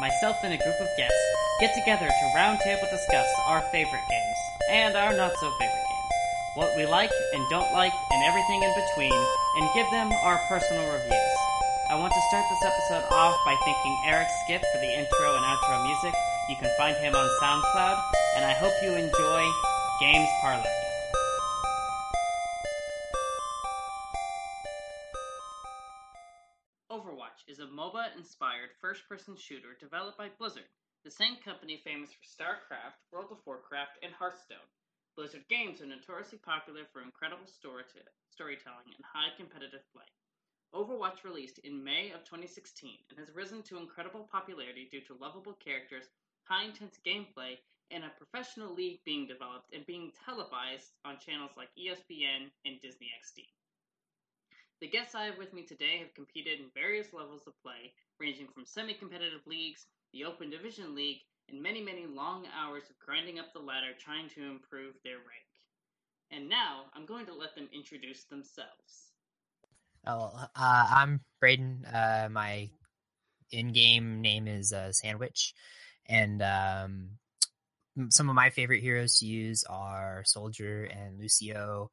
myself and a group of guests, get together to roundtable discuss our favorite games and our not so favorite games, what we like and don't like, and everything in between, and give them our personal reviews. I want to start this episode off by thanking Eric Skip for the intro and outro music. You can find him on SoundCloud, and I hope you enjoy Games Parlay. Shooter developed by Blizzard, the same company famous for StarCraft, World of Warcraft, and Hearthstone. Blizzard games are notoriously popular for incredible story- storytelling and high competitive play. Overwatch released in May of 2016 and has risen to incredible popularity due to lovable characters, high intense gameplay, and a professional league being developed and being televised on channels like ESPN and Disney XD. The guests I have with me today have competed in various levels of play, ranging from semi competitive leagues, the Open Division League, and many, many long hours of grinding up the ladder trying to improve their rank. And now I'm going to let them introduce themselves. Oh, uh, I'm Braden. Uh, my in-game name is uh, Sandwich, and um, some of my favorite heroes to use are Soldier and Lucio.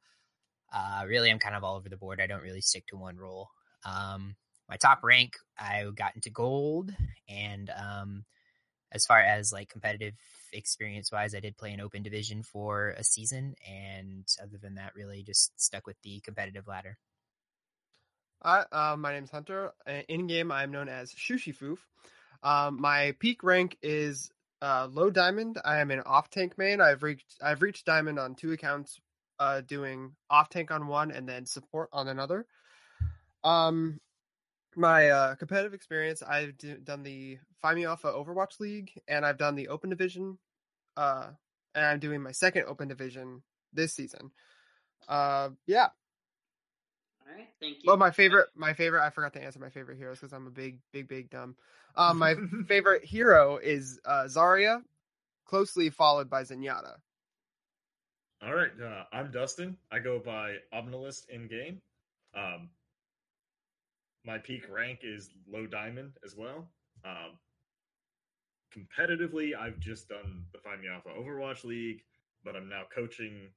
Uh, really, I'm kind of all over the board. I don't really stick to one role. Um, my top rank, I got into gold, and um, as far as like competitive experience wise, I did play an open division for a season, and other than that, really just stuck with the competitive ladder. Hi, uh, my name's Hunter. In game, I'm known as Shushifoof. Um, my peak rank is uh, low diamond. I am an off tank main. I've reached I've reached diamond on two accounts, uh, doing off tank on one and then support on another. Um, my uh, competitive experience, I've d- done the Find Me Alpha Overwatch League, and I've done the Open Division. Uh, and I'm doing my second Open Division this season. Uh, yeah. All right, thank you. Well, my favorite, my favorite, I forgot to answer my favorite heroes because I'm a big, big, big dumb. Um, my favorite hero is uh, Zarya, closely followed by Zenyatta. All right, uh, I'm Dustin. I go by Omnilist in game. Um, my peak rank is low diamond as well. Um, competitively, I've just done the Find Me Alpha Overwatch League, but I'm now coaching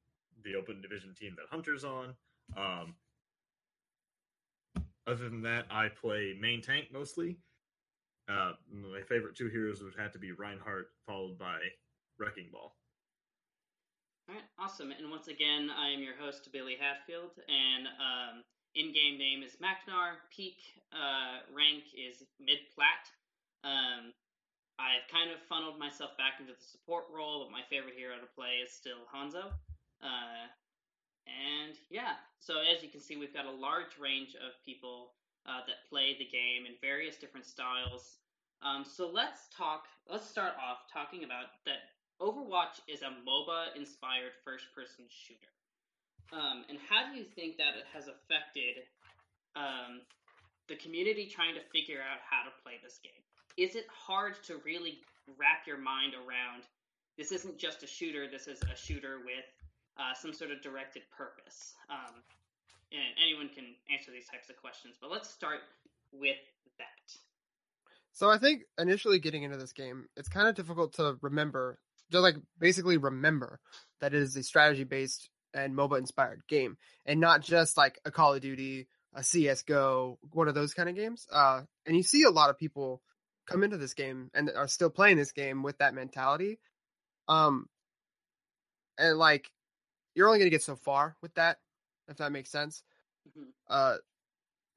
the Open Division team that Hunter's on. Um, other than that, I play main tank mostly. Uh, my favorite two heroes would have to be Reinhardt, followed by Wrecking Ball. Awesome. And once again, I am your host, Billy Hatfield, and um, in-game name is Macnar. Peak uh, rank is mid-plat. Um, I've kind of funneled myself back into the support role, but my favorite hero to play is still Hanzo. Uh, and yeah, so as you can see, we've got a large range of people uh, that play the game in various different styles. Um, so let's talk. Let's start off talking about that. Overwatch is a MOBA inspired first person shooter. Um, and how do you think that it has affected um, the community trying to figure out how to play this game? Is it hard to really wrap your mind around this isn't just a shooter, this is a shooter with uh, some sort of directed purpose? Um, and anyone can answer these types of questions, but let's start with that. So I think initially getting into this game, it's kind of difficult to remember, just like basically remember that it is a strategy based and MOBA inspired game, and not just like a Call of Duty, a CS:GO, one of those kind of games. Uh, and you see a lot of people come into this game and are still playing this game with that mentality. Um, and like you're only gonna get so far with that, if that makes sense. Mhm. Uh,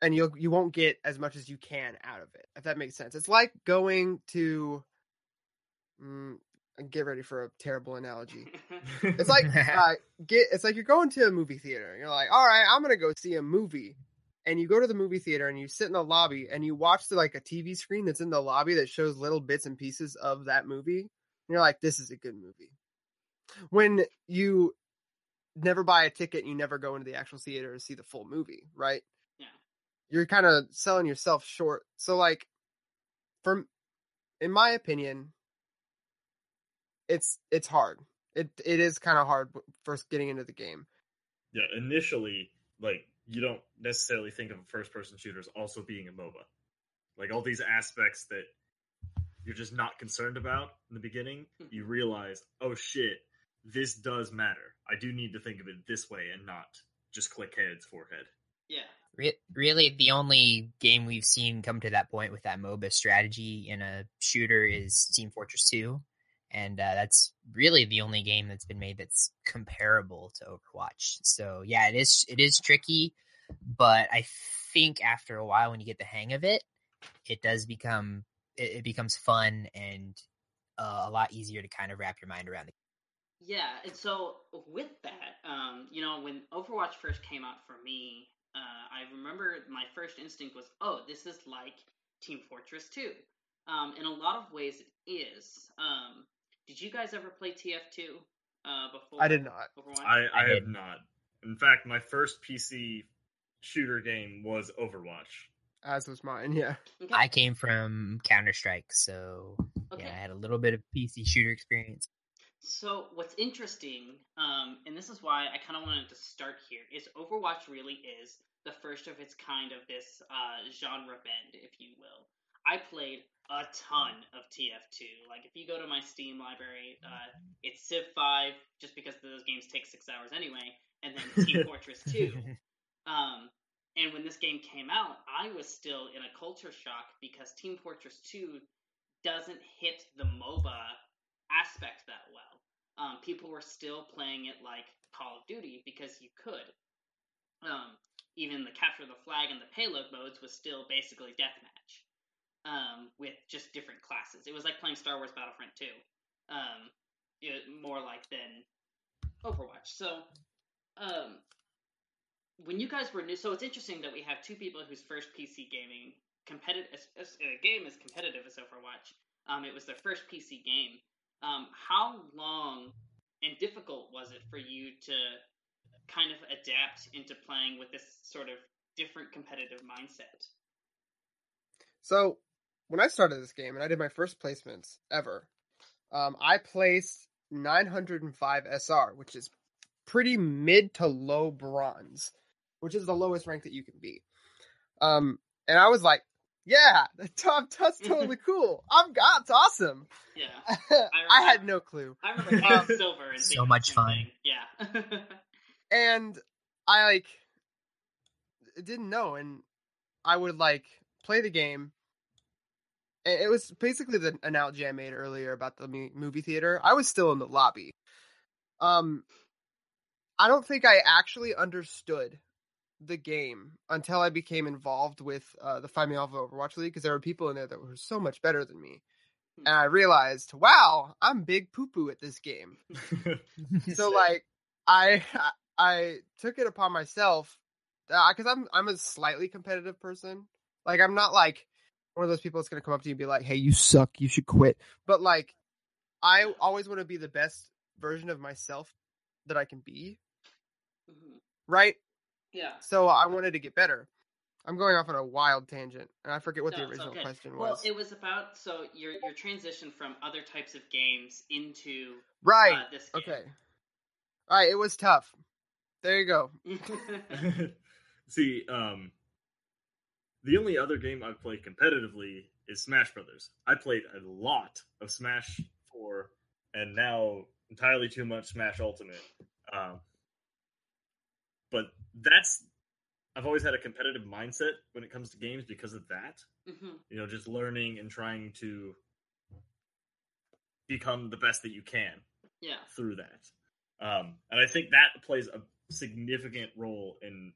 and you you won't get as much as you can out of it, if that makes sense. It's like going to. Mm, get ready for a terrible analogy. It's like uh, get it's like you're going to a movie theater. And you're like, all right, I'm gonna go see a movie, and you go to the movie theater and you sit in the lobby and you watch the, like a TV screen that's in the lobby that shows little bits and pieces of that movie. And you're like, this is a good movie. When you never buy a ticket, and you never go into the actual theater to see the full movie, right? Yeah. You're kind of selling yourself short. So like, from in my opinion, it's it's hard. It it is kind of hard first getting into the game. Yeah, initially, like you don't necessarily think of a first person shooter as also being a MOBA. Like all these aspects that you're just not concerned about in the beginning, Hmm. you realize, oh shit, this does matter. I do need to think of it this way and not just click heads, forehead. Yeah. Re- really, the only game we've seen come to that point with that MOBA strategy in a shooter is Team Fortress 2. And uh, that's really the only game that's been made that's comparable to Overwatch. So yeah, it is it is tricky, but I think after a while, when you get the hang of it, it does become it, it becomes fun and uh, a lot easier to kind of wrap your mind around. Yeah, and so with that, um, you know, when Overwatch first came out for me, uh, I remember my first instinct was, oh, this is like Team Fortress 2. Um, in a lot of ways, it is. Um, did you guys ever play TF2 uh, before? I did not. Overwatch? I, I, I have not. In fact, my first PC shooter game was Overwatch. As was mine. Yeah. Okay. I came from Counter Strike, so okay. yeah, I had a little bit of PC shooter experience. So what's interesting, um, and this is why I kind of wanted to start here, is Overwatch really is the first of its kind of this uh, genre bend, if you will. I played a ton of TF2. Like if you go to my Steam library, uh, it's Civ 5, just because those games take six hours anyway, and then Team Fortress 2. Um, and when this game came out, I was still in a culture shock because Team Fortress 2 doesn't hit the MOBA aspect that well. Um, people were still playing it like Call of Duty because you could. Um, even the capture the flag and the payload modes was still basically deathmatch um, with just different classes. It was like playing Star Wars Battlefront 2, um, it, more like than Overwatch. So, um, when you guys were new, so it's interesting that we have two people whose first PC gaming competitive a game as competitive as Overwatch. Um, it was their first PC game. Um, how long and difficult was it for you to kind of adapt into playing with this sort of different competitive mindset? So when I started this game and I did my first placements ever, um, I placed 905 SR, which is pretty mid to low bronze, which is the lowest rank that you can be. Um, and I was like, yeah, the top that's totally cool. I'm God, it's awesome. Yeah, I had no clue. I remember Um, silver and so much fun. thing. Yeah. and I like didn't know, and I would like play the game. It was basically the analogy I made earlier about the movie theater. I was still in the lobby. Um, I don't think I actually understood the game until I became involved with uh, the Find Me Alpha Overwatch League because there were people in there that were so much better than me, Hmm. and I realized, wow, I'm big poo poo at this game so like I I took it upon myself because I'm I'm a slightly competitive person. Like I'm not like one of those people that's gonna come up to you and be like, "Hey, you suck. You should quit." But like, I always want to be the best version of myself that I can be. Mhm. Right. Yeah. So I wanted to get better. I'm going off on a wild tangent, and I forget what No, the original okay. question Well, was. it was about so your your transition from other types of games into right. uh, this game. okay. All right. It was tough. There you go. See, um, the only other game I've played competitively is Smash Brothers. I played a lot of Smash 4 and now entirely too much Smash Ultimate. Um, but that's I've always had a competitive mindset when it comes to games because of that. Mhm. You know, just learning and trying to become the best that you can Yeah. through that. Um, and I think that plays a significant role in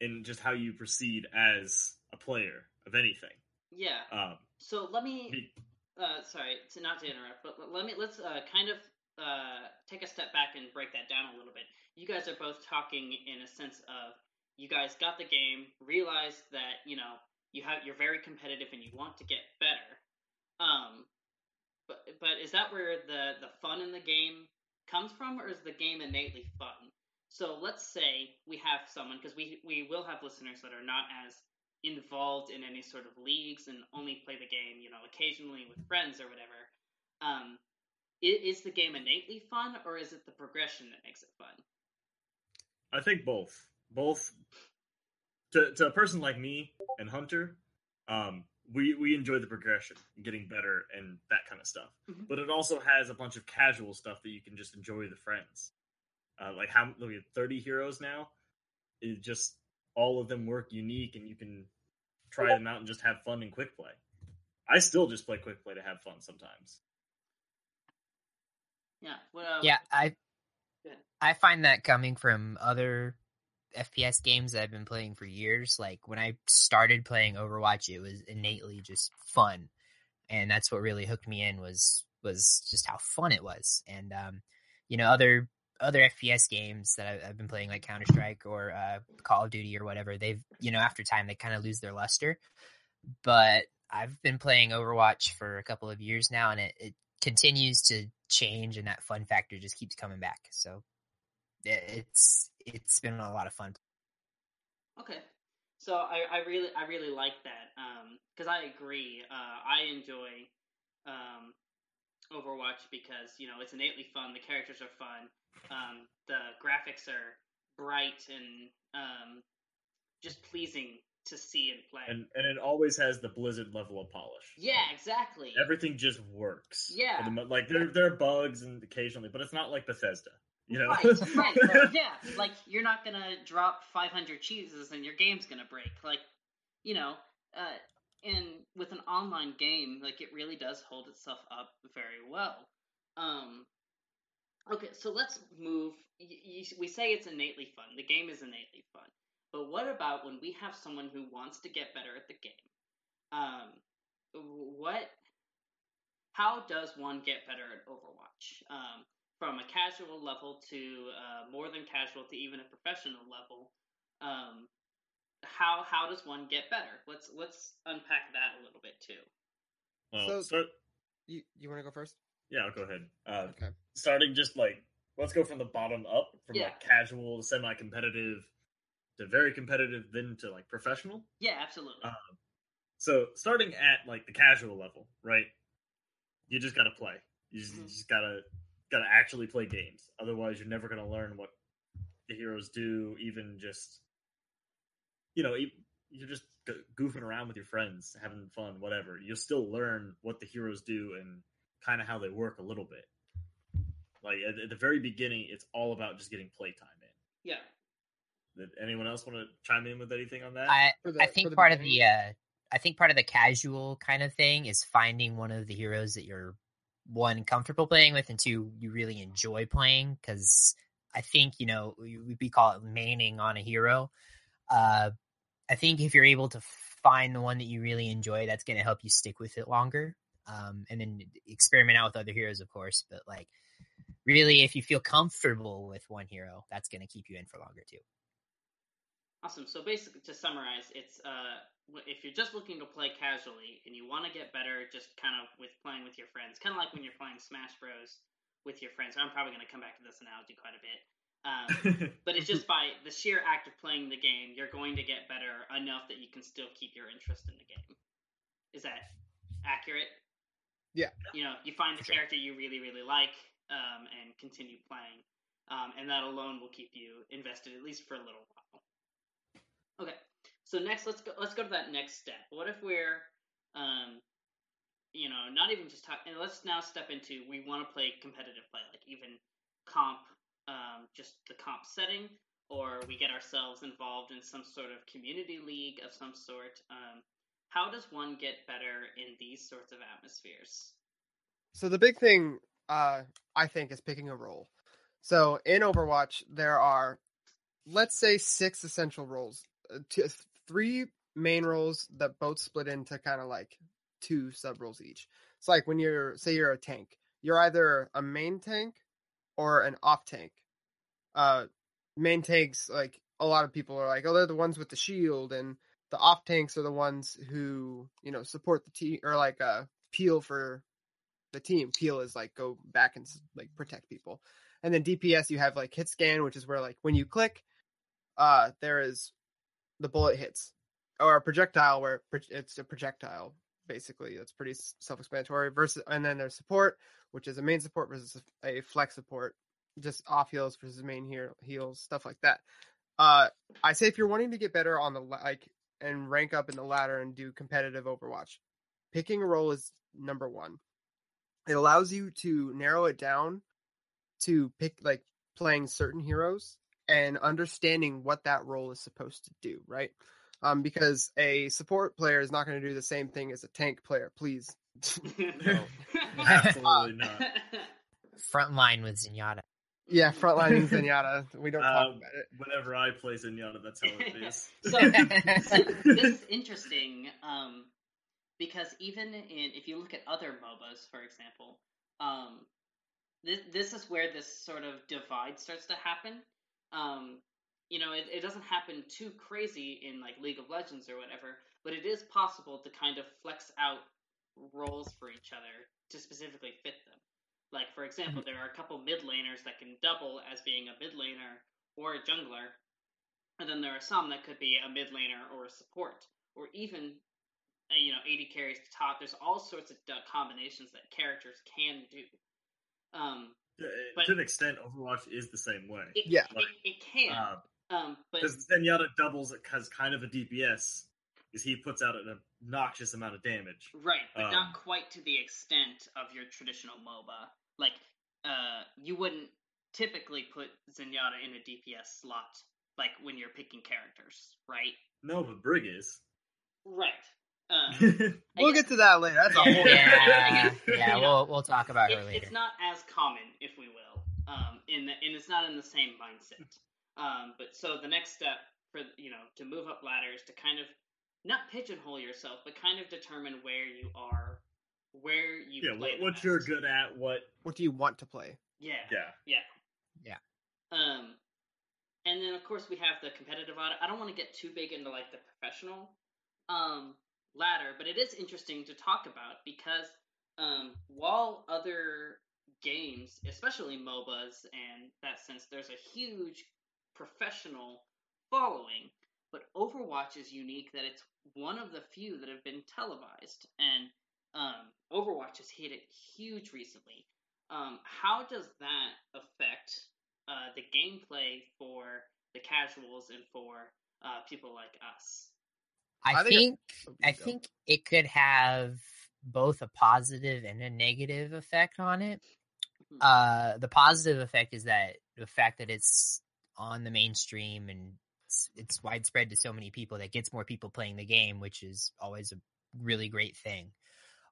in just how you proceed as a player of anything. Yeah. Um, So let me uh, sorry to not to interrupt, but let me let's uh, kind of uh, take a step back and break that down a little bit. You guys are both talking in a sense of you guys got the game, realized that you know you have you're very competitive and you want to get better. Um, but but is that where the the fun in the game comes from, or is the game innately fun? So let's say we have someone because we we will have listeners that are not as involved in any sort of leagues and only play the game, you know, occasionally with friends or whatever. Um, is the game innately fun, or is it the progression that makes it fun? I think both. Both to to a person like me and Hunter, um, we we enjoy the progression, getting better, and that kind of stuff. Mhm. But it also has a bunch of casual stuff that you can just enjoy with friends. Uh, like how look at thirty heroes now. It just all of them work unique, and you can try them out and just have fun in quick play. I still just play quick play to have fun sometimes. Yeah. What, uh, Yeah, I Go ahead. I find that coming from other FPS games that I've been playing for years. Like when I started playing Overwatch, it was innately just fun, and that's what really hooked me in was was just how fun it was. And um, you know, other other FPS games that I, I've been playing, like Counter Strike or uh, Call of Duty or whatever, they've you know after time they kind of lose their luster. But I've been playing Overwatch for a couple of years now, and it, it continues to change, and that fun factor just keeps coming back. So it- it's it's been a lot of fun. Okay. So I, I really I really like that because I agree. Uh, I enjoy um, Overwatch because you know it's innately fun. The characters are fun. Um, the graphics are bright and um, just pleasing to see and play. And and it always has the Blizzard level of polish. yeah, exactly. Everything just works. Yeah. The like there there are bugs and occasionally, but it's not like Bethesda. You know. Right, right. well, yeah, like you're not gonna drop 500 cheeses and your game's gonna break. Like, you know, uh, and with an online game, like it really does hold itself up very well. Um, okay, so let's move. Y- y- we say it's innately fun. The game is innately fun, but what about when we have someone who wants to get better at the game? Um, what? How does one get better at Overwatch? Um, from a casual level to uh, more than casual to even a professional level. Um, how how does one get better? Let's let's unpack that a little bit too. Well, So- start, You you want to go first? Yeah, I'll go ahead. Uh, Okay. Starting just like let's go from the bottom up, from Yeah. like casual, semi-competitive to very competitive, then to like professional. Yeah, absolutely. Uh, So starting at like the casual level, right? You just gotta play. You just, you Mhm. just gotta gotta actually play games. Otherwise, you're never gonna learn what the heroes do. Even just you know, e- you're just goofing around with your friends, having fun, whatever. You'll still learn what the heroes do and kind of how they work a little bit. Like at, at the very beginning, it's all about just getting playtime in. yeah. Did anyone else want to chime in with anything on that? I the- I think the part of the uh, I think part of the casual kind of thing is finding one of the heroes that you're one comfortable playing with, and two you really enjoy playing. Because I think you know we, we call it maining on a hero. Uh, I think if you're able to find the one that you really enjoy, that's going to help you stick with it longer. Um, and then experiment out with other heroes, of course. But like, really, if you feel comfortable with one hero, that's going to keep you in for longer too. Awesome. So basically, to summarize, it's uh, if you're just looking to play casually and you want to get better, just kind of with playing with your friends, kind of like when you're playing Smash Bros. with your friends. I'm probably going to come back to this analogy quite a bit. Um, but it's just by the sheer act of playing the game, you're going to get better enough that you can still keep your interest in the game. Is that accurate? Yeah. You know, you find the Sure. character you really, really like um, and continue playing, um, and that alone will keep you invested at least for a little while. Okay, so next let's go. Let's go to that next step. What if we're, um, you know, not even just talk. And let's now step into we want to play competitive play, like even comp, um, just the comp setting, or we get ourselves involved in some sort of community league of some sort. Um, how does one get better in these sorts of atmospheres? So the big thing, uh, I think, is picking a role. So in Overwatch, there are, let's say, six essential roles. Uh, two, three main roles that both split into kind of like two sub roles each. It's like when you're, say, you're a tank, you're either a main tank or an off tank. Uh, main tanks, like a lot of people are like, oh, they're the ones with the shield, and the off tanks are the ones who you know support the team or like uh peel for the team. Peel is like go back and like protect people. And then DPS you have like hit scan, which is where like when you click, uh, there is the bullet hits or a projectile where it's a projectile basically. That's pretty self-explanatory. Versus, and then there's support, which is a main support versus a flex support, just off heals versus main heal heals, stuff like that. Uh, I say if you're wanting to get better on the like and rank up in the ladder and do competitive Overwatch, picking a role is number one. It allows you to narrow it down to pick like playing certain heroes and understanding what that role is supposed to do, right? Um, because a support player is not going to do the same thing as a tank player. Please, No, absolutely not. Frontline with Zenyatta. Yeah, frontlining Zenyatta. We don't talk Um, about it. Whenever I play Zenyatta, that's how it is. so, so this is interesting um, because even in if you look at other MOBAs, for example, um, this this is where this sort of divide starts to happen. Um, you know, it, it doesn't happen too crazy in like League of Legends or whatever, but it is possible to kind of flex out roles for each other to specifically fit them. Like for example, there are a couple mid laners that can double as being a mid laner or a jungler, and then there are some that could be a mid laner or a support, or even uh, you know AD carries to top. There's all sorts of combinations that characters can do. Um, Uh, But- to an extent, Overwatch is the same way. it, Yeah. it, it can. Uh, um, but Because Zenyatta doubles it as kind of a DPS, is he puts out an obnoxious amount of damage. Right, but Um, not quite to the extent of your traditional MOBA. Like, uh, you wouldn't typically put Zenyatta in a DPS slot, like when you're picking characters, right? No, but Brig is. Right. Um, We'll guess- get to that later. That's a whole. Yeah, You yeah, know, we'll we'll talk about her it- later. It's not as common, if we will, um, in the, and it's not in the same mindset. Um, but so the next step for you know to move up ladders to kind of not pigeonhole yourself, but kind of determine where you are, where you yeah, play what, what you're good at, what. What do you want to play? Yeah, Yeah. yeah, Yeah. Um, and then of course we have the competitive ladder. I don't want to get too big into like the professional um ladder, but it is interesting to talk about because um while other games, especially MOBAs and that sense, there's a huge professional following. But Overwatch is unique that it's one of the few that have been televised, and um, Overwatch has hit it huge recently. Um, how does that affect uh, the gameplay for the casuals and for uh, people like us? I I think think I think it could have both a positive and a negative effect on it. Mhm. Uh, the positive effect is that the fact that it's on the mainstream and it's, it's widespread to so many people that gets more people playing the game, which is always a really great thing.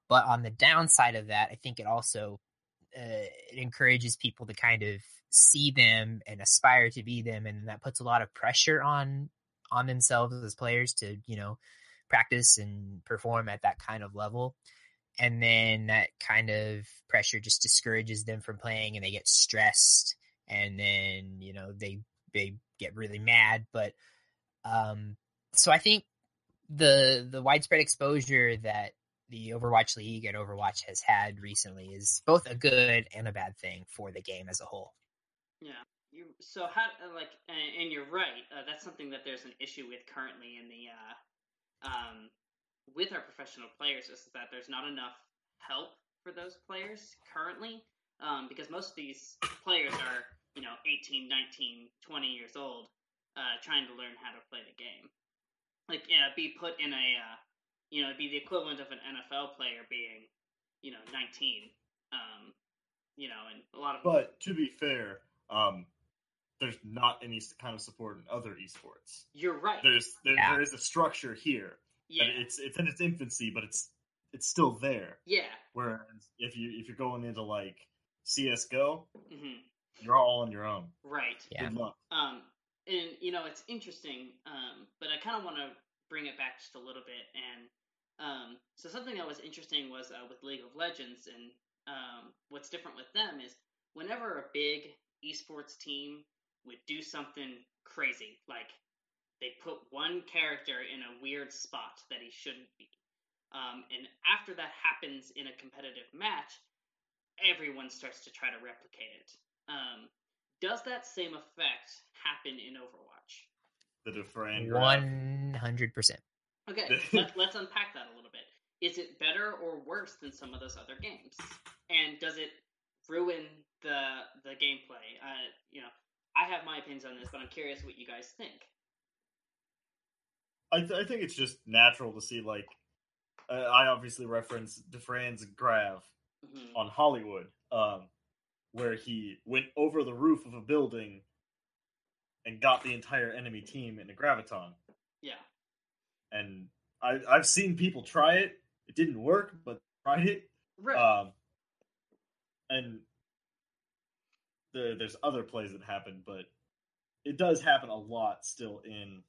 But on the downside of that, I think it also uh, it encourages people to kind of see them and aspire to be them, and that puts a lot of pressure on on themselves as players to you know practice and perform at that kind of level. And then that kind of pressure just discourages them from playing and they get stressed and then you know they they get really mad. But um so i think the the widespread exposure that the overwatch league and overwatch has had recently is both a good and a bad thing for the game as a whole Yeah. You, so how like and, and you're right. Uh, that's something that there's an issue with currently in the uh, um, with our professional players is that there's not enough help for those players currently um, because most of these players are you know 18, 19, 20 years old uh, trying to learn how to play the game. Like yeah, be put in a uh, you know it'd be the equivalent of an NFL player being you know 19. Um, you know, and a lot of But to be fair, um, there's not any kind of support in other esports. you're right. There's there, Yeah. there is a structure here. yeah, it's it's in its infancy, but it's it's still there. yeah. Whereas if you if you're going into like CS:GO, mm-hmm. you're all on your own. Right. Yeah. Good luck. Um, and you know it's interesting, um, but I kind of want to bring it back just a little bit. And um, so something that was interesting was uh, with League of Legends, and um, what's different with them is whenever a big esports team would do something crazy, like they put one character in a weird spot that he shouldn't be, um, and after that happens in a competitive match, everyone starts to try to replicate it. Um, does that same effect happen in Overwatch? The Dafran grav. One hundred percent. Okay, let, let's unpack that a little bit. Is it better or worse than some of those other games? And does it ruin the the gameplay? Uh, you know, I have my opinions on this, but I'm curious what you guys think. I, th- I think it's just natural to see like uh, I obviously reference Dafran's Grav Mhm. on Hollywood, um, where he went over the roof of a building and got the entire enemy team in a graviton. Yeah. And I, I've seen people try it. It didn't work, but tried it. Right. Um, and the, there's other plays that happen, but it does happen a lot still in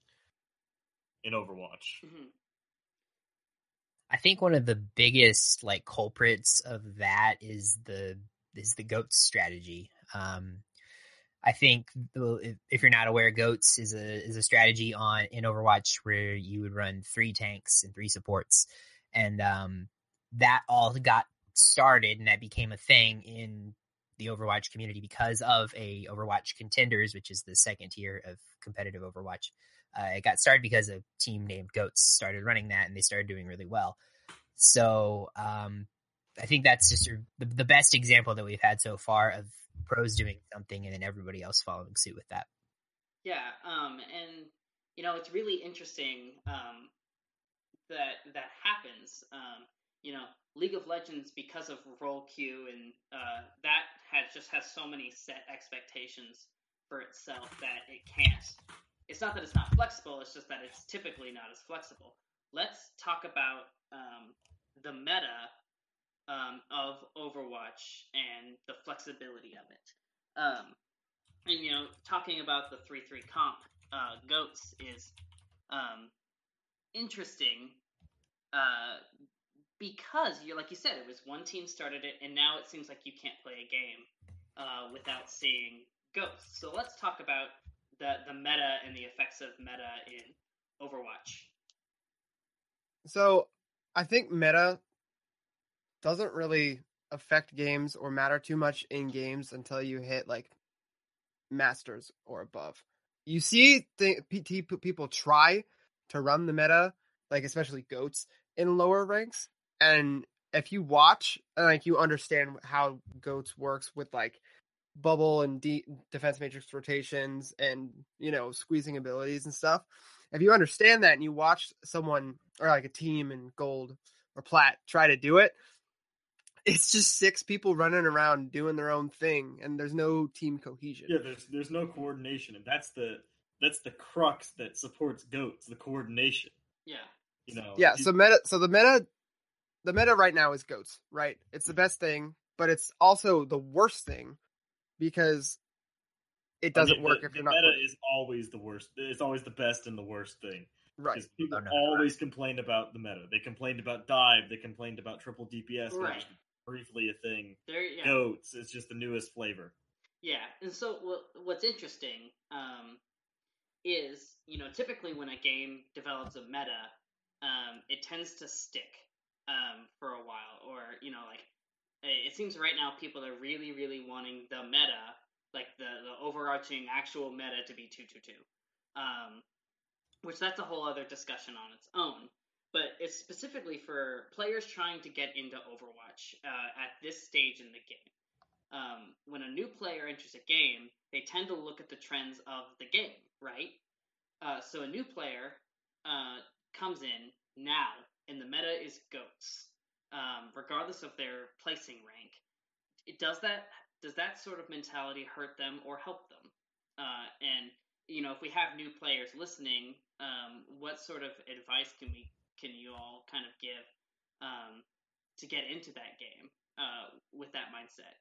in Overwatch. Mhm. I think one of the biggest like culprits of that is the is the goats strategy. Um, I think if, you're not aware, goats is a is a strategy on in Overwatch where you would run three tanks and three supports, and um, that all got started and that became a thing in the Overwatch community because of a Overwatch contenders, which is the second tier of competitive Overwatch. Uh, it got started because a team named Goats started running that, and they started doing really well. So um, I think that's just the, the best example that we've had so far of pros doing something and then everybody else following suit with that. Yeah, um, and you know it's really interesting um, that that happens. Um, you know, League of Legends because of role queue and uh, that has just has so many set expectations for itself that it can't. It's not that it's not flexible; it's just that it's typically not as flexible. Let's talk about um, the meta um, of Overwatch and the flexibility of it. Um, and you know, talking about the three three comp uh, goats is um, interesting uh, because you like you said it was one team started it, and now it seems like you can't play a game uh, without seeing goats. So let's talk about the the meta and the effects of meta in Overwatch. So I think meta doesn't really affect games or matter too much in games until you hit like masters or above. You see th- people try to run the meta, like especially goats in lower ranks, and if you watch, like you understand how goats works with like bubble and de- defense matrix rotations and you know squeezing abilities and stuff. If you understand that and you watch someone or like a team in gold or plat try to do it, it's just six people running around doing their own thing, and there's no team cohesion. Yeah, there's there's no coordination, and that's the that's the crux that supports goats, the coordination. Yeah. You know. Yeah, so meta so the meta the meta right now is goats, right? It's the mm-hmm. best thing, but it's also the worst thing because it doesn't mean, work the, if you're not meta coordinated. is always the worst. It's always the best and the worst thing. right. Because people Oh, no. always complain about the meta. They complained about dive. They complained about triple DPS. Right. Briefly a thing. There. Yeah. Goats. It's just the newest flavor. Yeah, and so what, what's interesting um, is, you know, typically when a game develops a meta, um, it tends to stick um, for a while, or you know, like it it seems right now people are really, really wanting the meta, like the the overarching actual meta, to be two two two, um, which that's a whole other discussion on its own. But it's specifically for players trying to get into Overwatch uh, at this stage in the game um, when a new player enters a game, they tend to look at the trends of the game, right? Uh, so a new player uh, comes in now, and the meta is goats, um, regardless of their placing rank. It does that. Does that sort of mentality hurt them or help them? Uh, and you know, if we have new players listening, um, what sort of advice can we can you all kind of give um, to get into that game uh, with that mindset?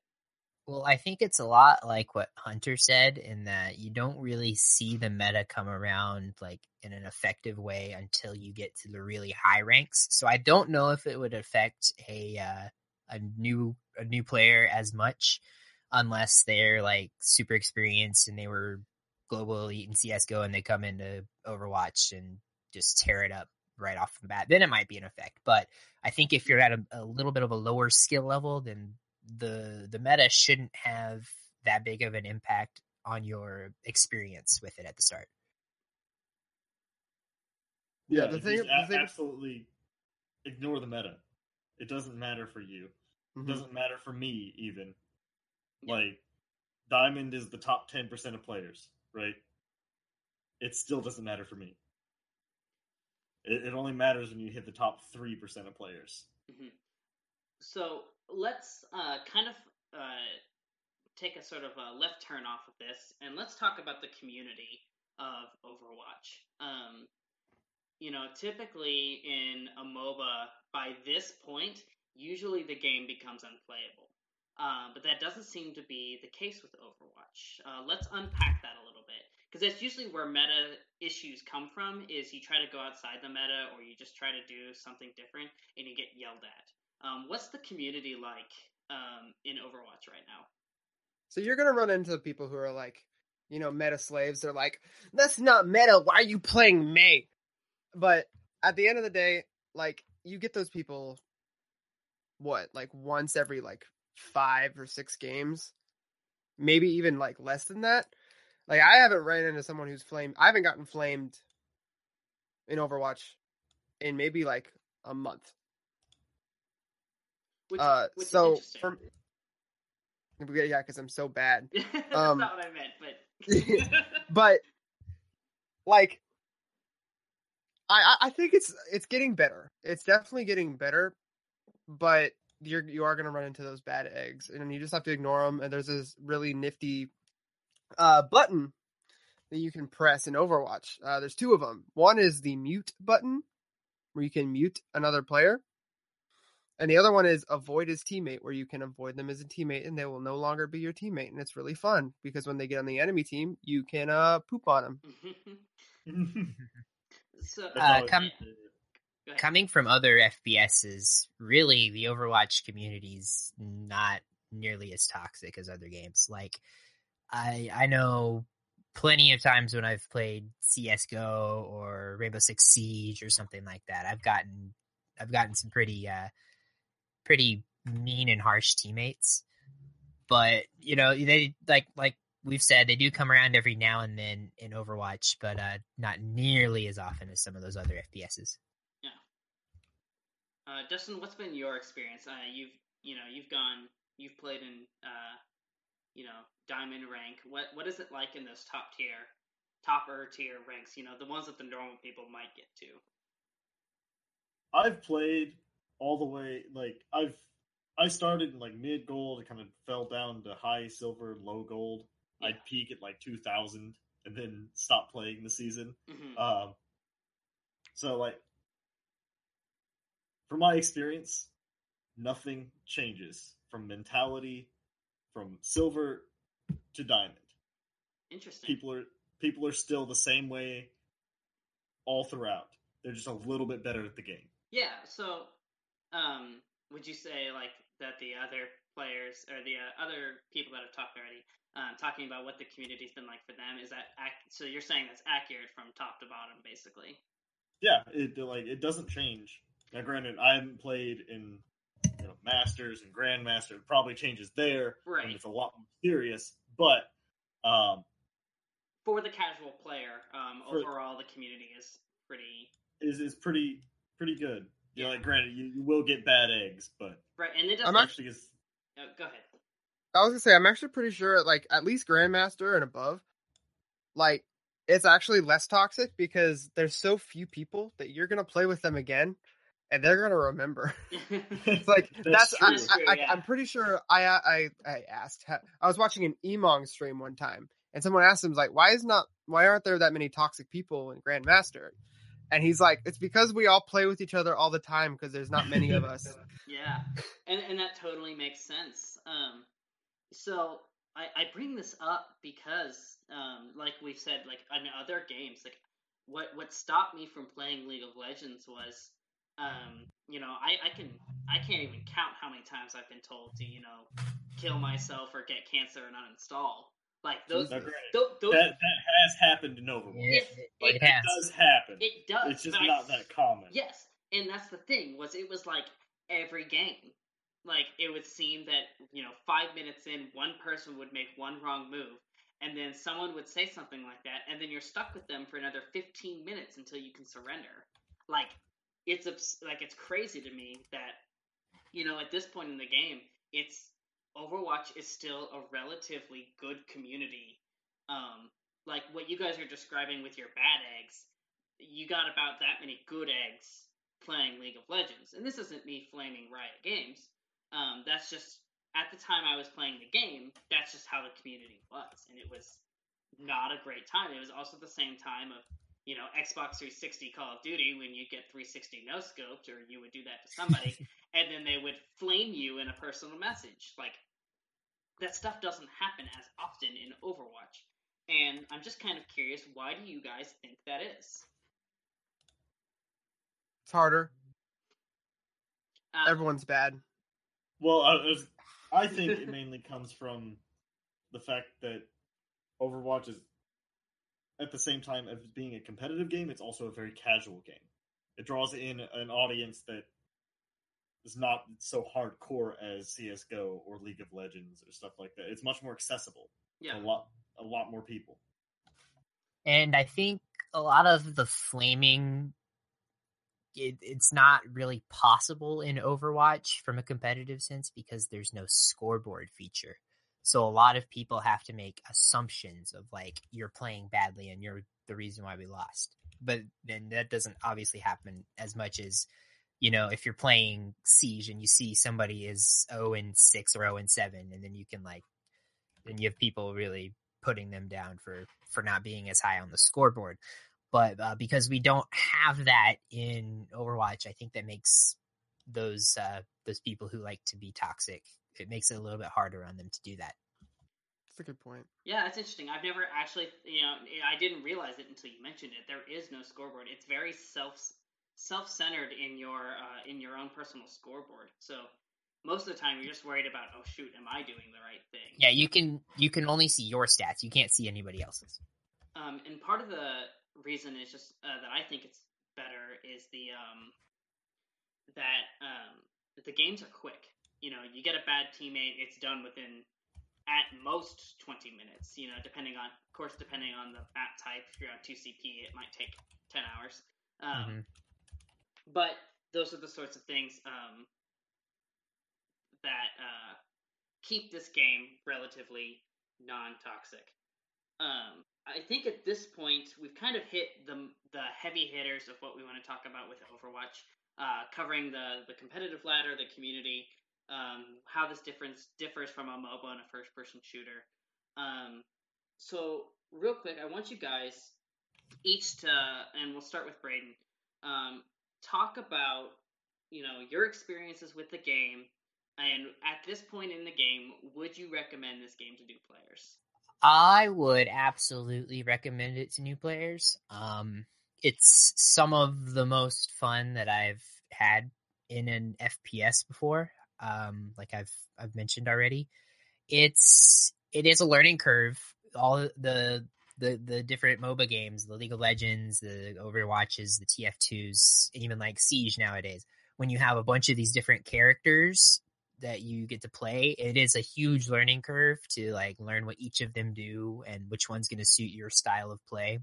Well, I think it's a lot like what Hunter said in that you don't really see the meta come around like in an effective way until you get to the really high ranks. So I don't know if it would affect a uh, a new a new player as much unless they're like super experienced and they were global elite in CS:GO and they come into Overwatch and just tear it up right off the bat. Then it might be an effect. But I think if you're at a, a little bit of a lower skill level, then the the meta shouldn't have that big of an impact on your experience with it at the start. Yeah, the thing- just the thing- absolutely ignore the meta. It doesn't matter for you. It Mhm. doesn't matter for me even. Yeah. Like Diamond is the top 10% of players, right? It still doesn't matter for me. It, it only matters when you hit the top 3% of players. Mhm. So let's uh, kind of uh, take a sort of a left turn off of this, and let's talk about the community of Overwatch. Um, you know, typically in a MOBA, by this point, usually the game becomes unplayable. Uh, but that doesn't seem to be the case with Overwatch. Uh, let's unpack that a little bit because that's usually where meta issues come from. Is you try to go outside the meta, or you just try to do something different, and you get yelled at. Um, what's the community like um, in Overwatch right now? So you're gonna run into people who are like, you know, meta slaves. They're like, that's not meta. Why are you playing Mei? But at the end of the day, like you get those people what, like once every like five or six games. Maybe even like less than that. Like I haven't ran into someone who's flamed I haven't gotten flamed in Overwatch in maybe like a month. Which, Uh which so from yeah, because I'm so bad. that's um, not what I meant, but but like I I- I think it's it's getting better. It's definitely getting better, but you're you are gonna run into those bad eggs, and you just have to ignore them. And there's this really nifty uh button that you can press in Overwatch. Uh, there's two of them. One is the mute button, where you can mute another player. And the other one is avoid his teammate, where you can avoid them as a teammate and they will no longer be your teammate. And it's really fun because when they get on the enemy team, you can uh poop on them. so Uh, come- coming from other FPSs, really the Overwatch community's not nearly as toxic as other games. Like I I know plenty of times when I've played CS:GO or Rainbow Six Siege or something like that, I've gotten I've gotten some pretty uh pretty mean and harsh teammates. But, you know, they like like we've said they do come around every now and then in Overwatch, but uh not nearly as often as some of those other FPSs. Uh, Dustin, what's been your experience? Uh, you've you know you've gone you've played in uh, you know diamond rank. What what is it like in those top tier, topper tier ranks? You know the ones that the normal people might get to. I've played all the way like I've I started in like mid gold and kind of fell down to high silver, low gold. Yeah. I'd peak at like two thousand and then stop playing the season. hmm Um, so like, from my experience, nothing changes from mentality from silver to diamond. Interesting. People are people are still the same way all throughout. They're just a little bit better at the game. Yeah. So, um, would you say like that the other players or the uh, other people that have talked already, um, talking about what the community's been like for them, is that ac- so? You're saying that's accurate from top to bottom, basically. Yeah, it like it doesn't change. Now, granted, I haven't played in you know masters and grandmaster. It probably changes there, Right. and it's a lot more serious. But um, For the casual player, um, For- overall the community is pretty is is pretty pretty good. You know, Yeah. like granted, you, you will get bad eggs, but right, and it I'm doesn't. actually is uh, go ahead. I was gonna say I'm actually pretty sure like at least Grandmaster and above, like it's actually less toxic because there's so few people that you're gonna play with them again, and they're gonna remember. It's like That's that's, I, true. That's true, I, yeah. am pretty sure I I I asked I was watching an Emongg stream one time and someone asked him like why is not why aren't there that many toxic people in Grandmaster, and he's like it's because we all play with each other all the time because there's not many of us. Yeah, and and that totally makes sense. Um, so I I bring this up because um, like we've said, like in other games, like what what stopped me from playing League of Legends was. Um, you know, I, I can I can't even count how many times I've been told to, you know, kill myself or get cancer and uninstall. Like those, those, those that that has happened in Overwatch. If- Like it it does happen. it does. it's just but I- not that common. Yes, and that's the thing was it was like every game. Like it would seem that you know five minutes in, one person would make one wrong move, and then someone would say something like that, and then you're stuck with them for another fifteen minutes until you can surrender. Like it's like it's crazy to me that you know at this point in the game, it's Overwatch is still a relatively good community. Um, like what you guys are describing with your bad eggs, you got about that many good eggs playing League of Legends. And this isn't me flaming Riot Games. Um, that's just at the time I was playing the game, that's just how the community was, and it was not a great time. It was also the same time of you know Xbox 360 Call of Duty when you get 360 no scoped, or you would do that to somebody, and then they would flame you in a personal message. Like that stuff doesn't happen as often in Overwatch, and I'm just kind of curious, why do you guys think that is? It's harder. Uh, Everyone's bad. Well, I, was- I think it mainly comes from the fact that Overwatch is, at the same time of being a competitive game, it's also a very casual game. It draws in an audience that is not so hardcore as CS:GO or League of Legends or stuff like that. It's much more accessible yeah, a lot, a lot more people. And I think a lot of the flaming, it, it's not really possible in Overwatch from a competitive sense because there's no scoreboard feature. So a lot of people have to make assumptions of like you're playing badly and you're the reason why we lost. But then that doesn't obviously happen as much as you know if you're playing Siege and you see somebody is 0 and 6 or 0 and 7 and then you can like then you have people really putting them down for for not being as high on the scoreboard. But uh, because we don't have that in Overwatch, I think that makes those uh, those people who like to be toxic. It makes it a little bit harder on them to do that. That's a good point. yeah, that's interesting. I've never actually, you know, I didn't realize it until you mentioned it. There is no scoreboard. It's very self self centered in your uh, in your own personal scoreboard. So most of the time, you're just worried about, oh shoot, am I doing the right thing? Yeah, you can you can only see your stats. You can't see anybody else's. Um, and part of the reason is just uh, that I think it's better is the um, that um, that the games are quick. You know, you get a bad teammate, it's done within at most 20 minutes. You know, depending on, of course, depending on the map type. If you're on 2CP, it might take 10 hours. Um, Mhm. But those are the sorts of things um, that uh, keep this game relatively non-toxic. Um, I think at this point we've kind of hit the the heavy hitters of what we want to talk about with Overwatch, uh, covering the the competitive ladder, the community, um, how this difference differs from a MOBA and a first-person shooter. Um, so real quick, I want you guys each to, and we'll start with Braden. Um, talk about you know your experiences with the game, and at this point in the game, would you recommend this game to new players? I would absolutely recommend it to new players. Um, it's some of the most fun that I've had in an FPS before. Um, like I've I've mentioned already, it's it is a learning curve. All the the the different MOBA games, the League of Legends, the Overwatches, the TF2s, and even like Siege nowadays. When you have a bunch of these different characters that you get to play, it is a huge learning curve to like learn what each of them do and which one's going to suit your style of play.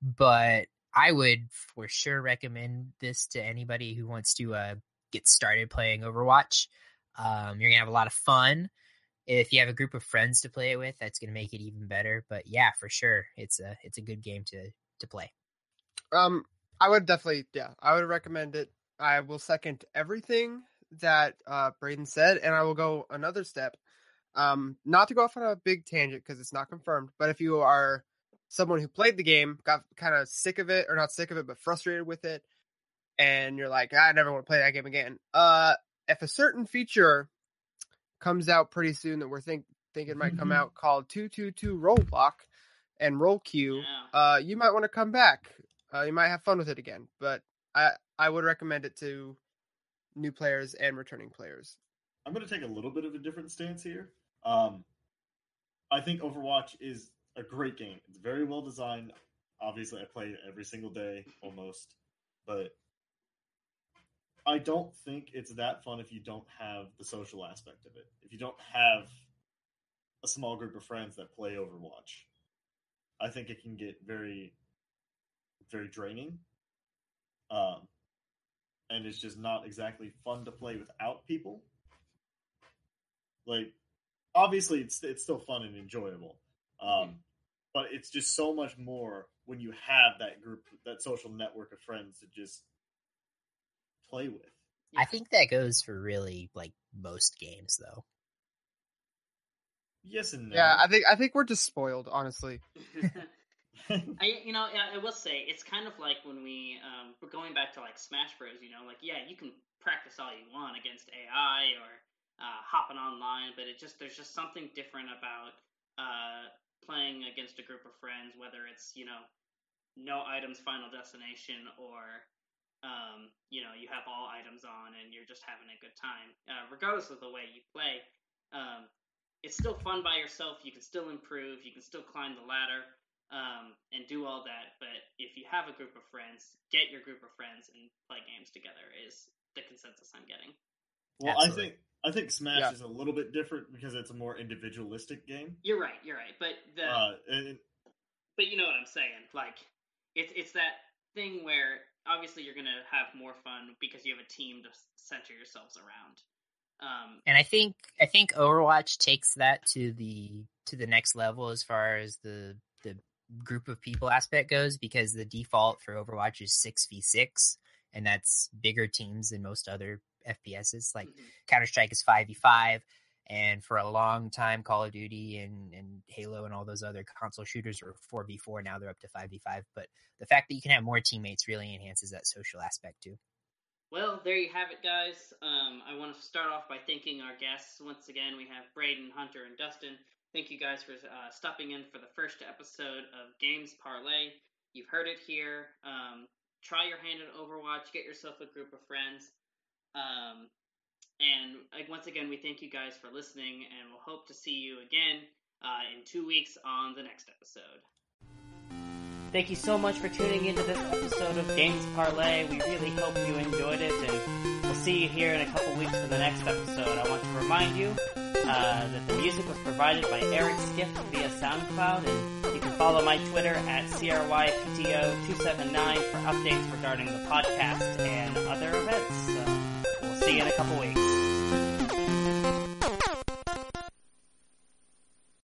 But I would for sure recommend this to anybody who wants to uh, get started playing Overwatch. Um, you're gonna have a lot of fun. If you have a group of friends to play it with, that's gonna make it even better. But yeah, for sure, it's a it's a good game to to play. Um, I would definitely, yeah, I would recommend it. I will second everything that uh, Braden said, and I will go another step. Um, not to go off on a big tangent because it's not confirmed, but if you are someone who played the game, got kind of sick of it, or not sick of it, but frustrated with it, and you're like, I never want to play that game again. Uh, if a certain feature comes out pretty soon that we're think thinking might come out called two two two role lock and role queue, Yeah. uh, you might want to come back. Uh, you might have fun with it again, but I I would recommend it to new players and returning players. I'm going to take a little bit of a different stance here. Um, I think Overwatch is a great game. It's very well designed. Obviously, I play it every single day almost, but I don't think it's that fun if you don't have the social aspect of it. If you don't have a small group of friends that play Overwatch, I think it can get very, very draining. Um, and it's just not exactly fun to play without people. Like obviously it's it's still fun and enjoyable. Um, but it's just so much more when you have that group, that social network of friends to just play with. I think that goes for really like most games though. Yes and no. Yeah, I think I think we're just spoiled, honestly. I, you know, I, I will say it's kind of like when we, um, we're going back to like Smash Bros. You know, like yeah, you can practice all you want against AI or uh, hopping online, but it just there's just something different about uh, playing against a group of friends, whether it's you know, no items, final destination, or um, you know, you have all items on and you're just having a good time, uh, regardless of the way you play. Um, it's still fun by yourself. You can still improve. You can still climb the ladder um, and do all that. But if you have a group of friends, get your group of friends and play games together. Is the consensus I'm getting. Well, Absolutely. I think I think Smash Yeah. is a little bit different because it's a more individualistic game. You're right. You're right. But the Uh, and but you know what I'm saying. Like it's it's that thing where obviously you're gonna have more fun because you have a team to center yourselves around. Um, And I think I think Overwatch takes that to the to the next level as far as the the group of people aspect goes because the default for Overwatch is six v six and that's bigger teams than most other FPSs. Like mhm. Counter Strike is five v five, and for a long time, Call of Duty and and Halo and all those other console shooters were four v four. Now they're up to five v five. But the fact that you can have more teammates really enhances that social aspect too. Well, there you have it, guys. Um, I want to start off by thanking our guests. Once again, we have Braden, Hunter, and Dustin. Thank you guys for uh, stopping in for the first episode of Games Parlay. You've heard it here. Um, try your hand at Overwatch. Get yourself a group of friends. Um, and like, once again, we thank you guys for listening, and we'll hope to see you again uh, in two weeks on the next episode. Thank you so much for tuning into this episode of Games Parlay. We really hope you enjoyed it, and we'll see you here in a couple weeks for the next episode. I want to remind you uh, that the music was provided by Eric Skiff via SoundCloud, and you can follow my Twitter at CRYPTO279 for updates regarding the podcast and other events. So we'll see you in a couple weeks.